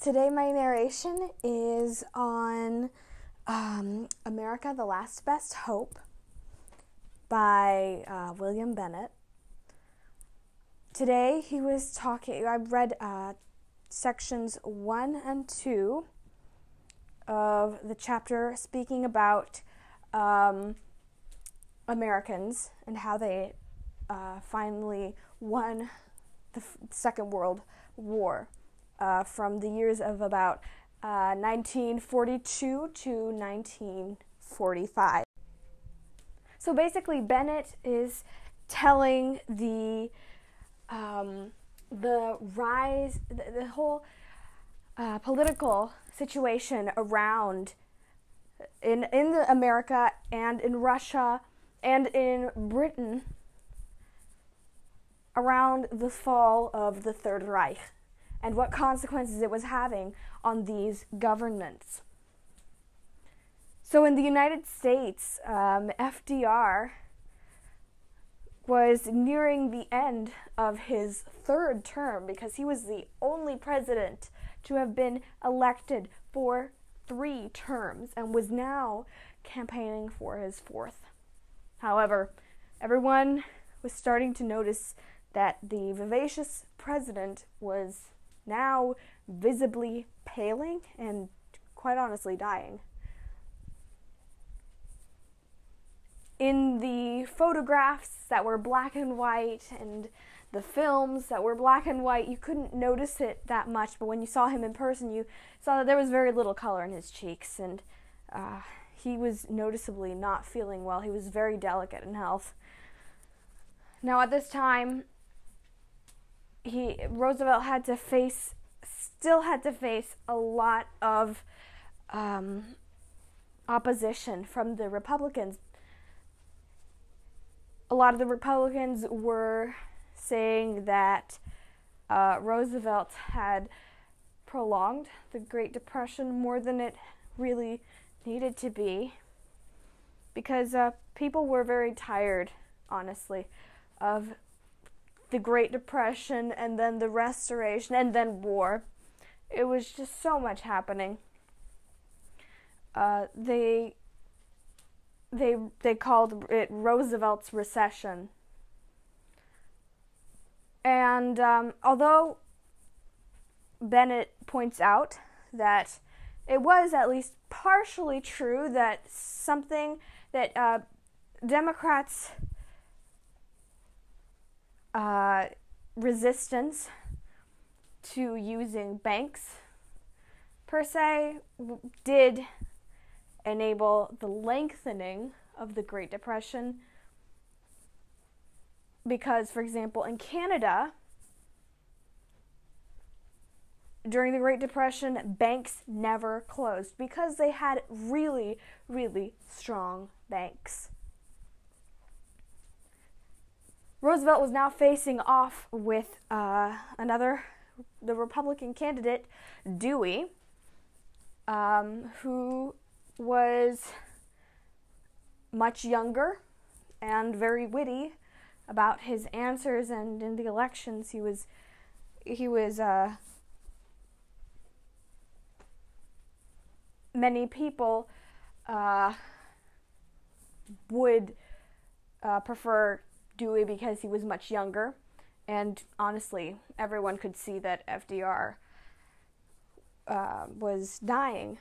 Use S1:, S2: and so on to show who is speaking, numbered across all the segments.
S1: today, my narration is on um, America the Last Best Hope by uh, William Bennett. Today, he was talking, I read uh, sections 1 and 2 of the chapter speaking about um, Americans and how they uh, finally won the Second World War uh, from the years of about uh, 1942 to 1945. So basically, Bennett is telling the um, the rise, the, the whole uh, political situation around in in America and in Russia and in Britain around the fall of the Third Reich and what consequences it was having on these governments. So, in the United States, um, FDR was nearing the end of his third term because he was the only president to have been elected for three terms and was now campaigning for his fourth. However, everyone was starting to notice that the vivacious president was now visibly paling and quite honestly dying. In the photographs that were black and white and the films that were black and white, you couldn't notice it that much, but when you saw him in person, you saw that there was very little color in his cheeks, and uh, he was noticeably not feeling well. He was very delicate in health. Now, at this time, he Roosevelt had to face still had to face a lot of um, opposition from the Republicans. A lot of the Republicans were saying that uh, Roosevelt had prolonged the Great Depression more than it really needed to be because uh, people were very tired, honestly, of the Great Depression and then the Restoration and then war. It was just so much happening. Uh, they they they called it Roosevelt's recession. And um, although Bennett points out that it was at least partially true that something that uh, Democrats uh, resistance to using banks per se did enable the lengthening of the Great Depression because, for example, in Canada, during the Great Depression, banks never closed because they had really, really strong banks. Roosevelt was now facing off with uh, another, the Republican candidate, Dewey, um, who was much younger and very witty about his answers, and in the elections, he was he was uh, many people uh, would uh, prefer Dewey because he was much younger. And honestly, everyone could see that FDR uh, was dying.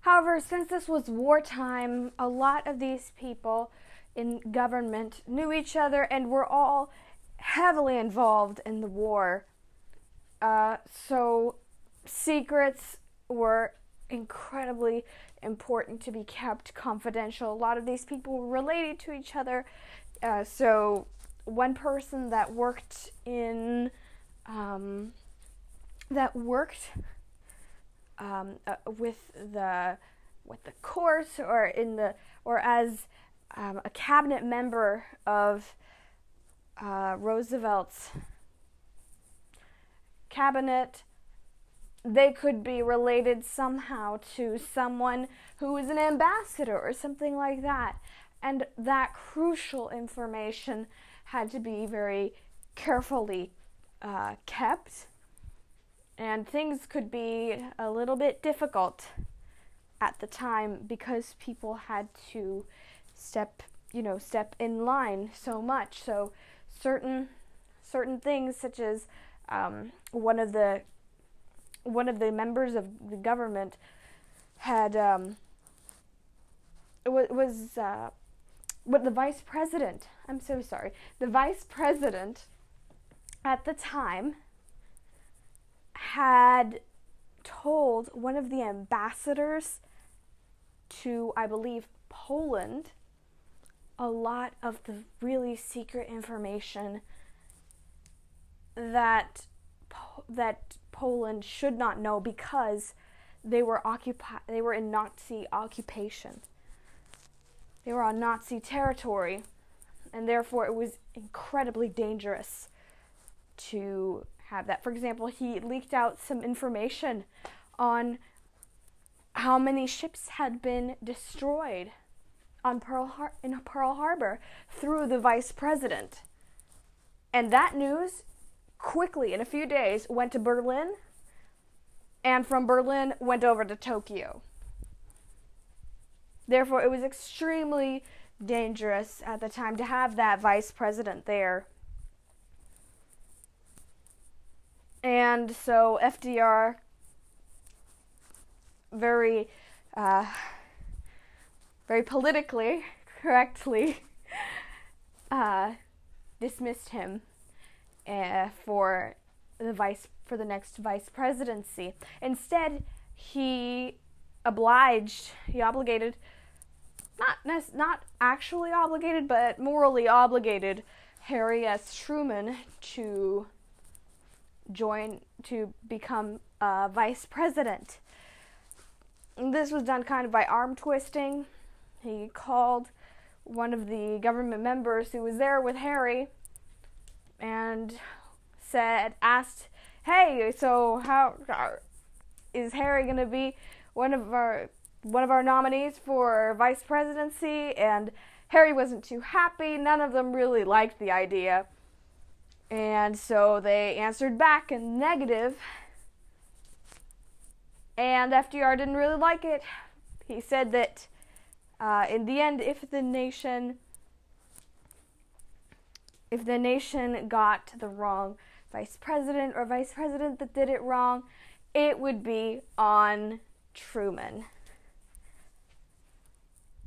S1: However, since this was wartime, a lot of these people in government knew each other and were all heavily involved in the war. Uh, so secrets were incredibly important to be kept confidential. A lot of these people were related to each other. Uh, so, one person that worked in um, that worked um, uh, with the with the course or in the or as um, a cabinet member of uh, Roosevelt's cabinet they could be related somehow to someone who is an ambassador or something like that. And that crucial information had to be very carefully uh, kept, and things could be a little bit difficult at the time because people had to step, you know, step in line so much. So certain certain things, such as um, one of the one of the members of the government had um, was, uh, what the vice president. I'm so sorry. The vice president at the time had told one of the ambassadors to, I believe, Poland a lot of the really secret information that that Poland should not know because they were occupied they were in Nazi occupation. They were on Nazi territory and therefore it was incredibly dangerous to have that. For example, he leaked out some information on how many ships had been destroyed on Pearl Har- in Pearl Harbor through the vice president. And that news quickly in a few days went to Berlin and from Berlin went over to Tokyo. Therefore, it was extremely dangerous at the time to have that vice president there. And so FDR very uh, very politically correctly uh, dismissed him uh, for the vice for the next vice presidency. Instead, he obliged, he obligated, not not actually obligated, but morally obligated Harry S. Truman to join to become uh, vice president. And this was done kind of by arm twisting. He called one of the government members who was there with Harry and said, asked, "Hey, so how is Harry going to be one of our one of our nominees for vice presidency?" And Harry wasn't too happy. None of them really liked the idea. And so they answered back in negative. And FDR didn't really like it. He said that uh, in the end, if the nation if the nation got the wrong vice president or vice president that did it wrong, it would be on Truman.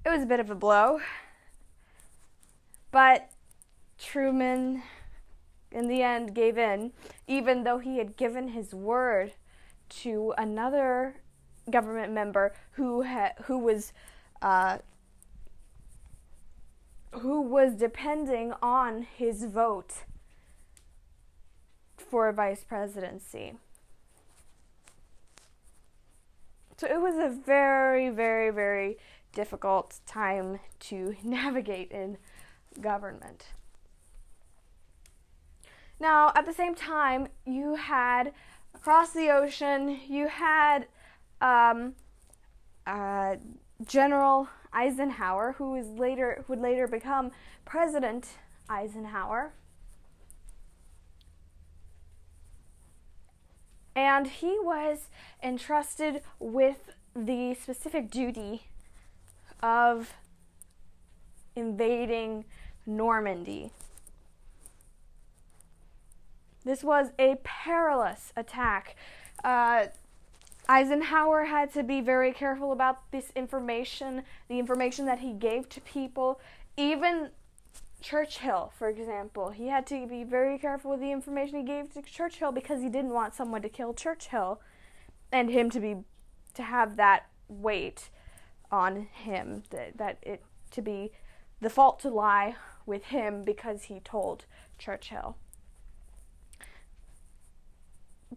S1: It was a bit of a blow, but Truman, in the end, gave in, even though he had given his word to another government member who ha- who was uh, who was depending on his vote for a vice presidency. So it was a very, very, very difficult time to navigate in government. Now, at the same time, you had across the ocean, you had um, uh, General Eisenhower, who was later would later become President Eisenhower. And he was entrusted with the specific duty of invading Normandy. This was a perilous attack. Uh, Eisenhower had to be very careful about this information, the information that he gave to people. Even Churchill, for example, he had to be very careful with the information he gave to Churchill because he didn't want someone to kill Churchill and him to be to have that weight on him that, that it to be the fault to lie with him because he told Churchill.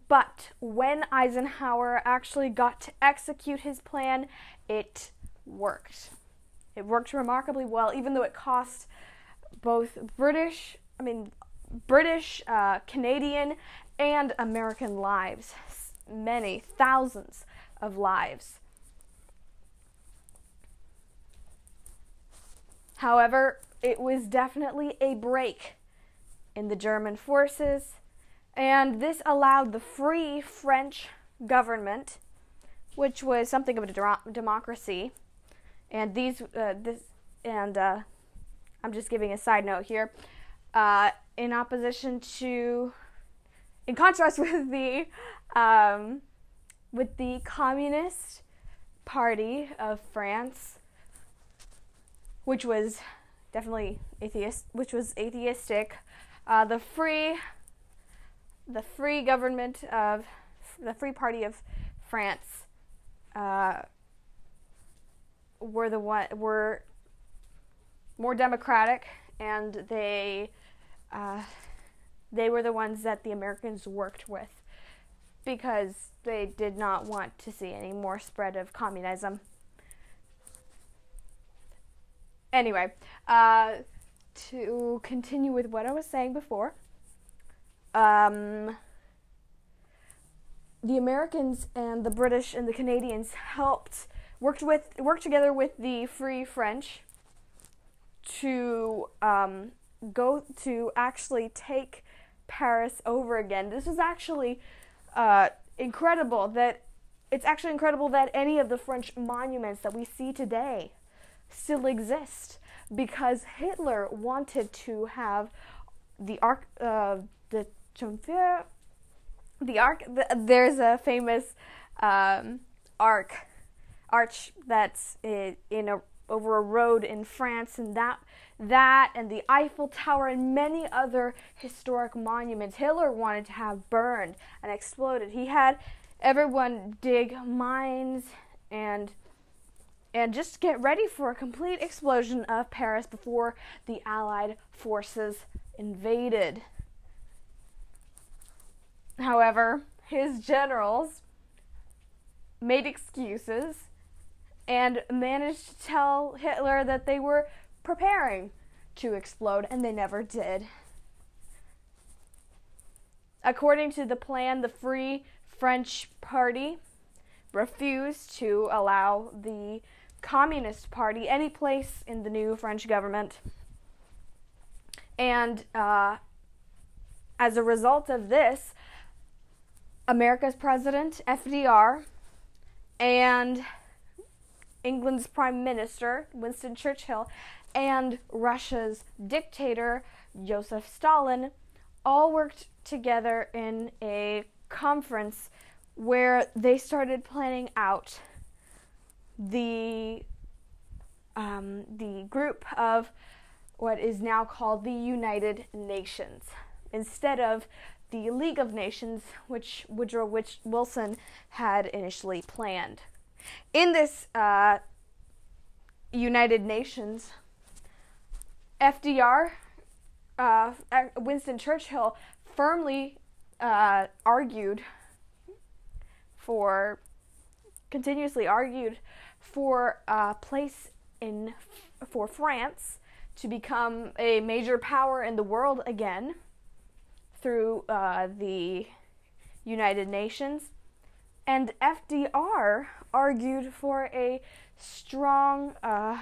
S1: But when Eisenhower actually got to execute his plan, it worked. It worked remarkably well, even though it cost both British, I mean, British, uh, Canadian, and American lives. Many, thousands of lives. However, it was definitely a break in the German forces, and this allowed the free French government, which was something of a democracy, and these uh, this and uh, I'm just giving a side note here, uh, in opposition to, in contrast with the um, with the Communist Party of France, which was definitely atheist, which was atheistic. Uh, the free, the free government of the Free Party of France uh, were the one were more democratic, and they uh, they were the ones that the Americans worked with because they did not want to see any more spread of communism. Anyway, uh, to continue with what I was saying before, um, the Americans and the British and the Canadians helped worked with worked together with the Free French to um, go to actually take Paris over again. This is actually uh, incredible that it's actually incredible that any of the French monuments that we see today still exist because Hitler wanted to have the arc, uh, the The arc. The, there's a famous um, arc, arch that's in a over a road in France, and that that and the Eiffel Tower and many other historic monuments Hitler wanted to have burned and exploded. He had everyone dig mines and and just get ready for a complete explosion of Paris before the Allied forces invaded. However, his generals made excuses and managed to tell Hitler that they were preparing to explode, and they never did. According to the plan, the Free French Party refused to allow the Communist Party any place in the new French government. And uh, as a result of this, America's president, FDR, and England's Prime Minister, Winston Churchill, and Russia's dictator, Joseph Stalin, all worked together in a conference where they started planning out the um, the group of what is now called the United Nations. Instead of the League of Nations, which Woodrow Wilson had initially planned. In this uh, United Nations, FDR, uh, Winston Churchill, firmly uh, argued for, continuously argued for a place in for France to become a major power in the world again through uh, the United Nations. And FDR argued for a strong uh,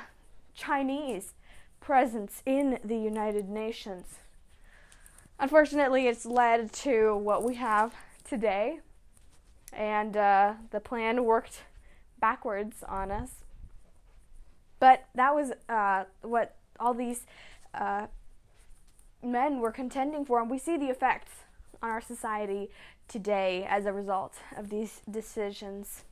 S1: Chinese presence in the United Nations. Unfortunately, it's led to what we have today, and uh, the plan worked backwards on us. But that was uh, what all these uh, men were contending for, and we see the effects on our society today as a result of these decisions.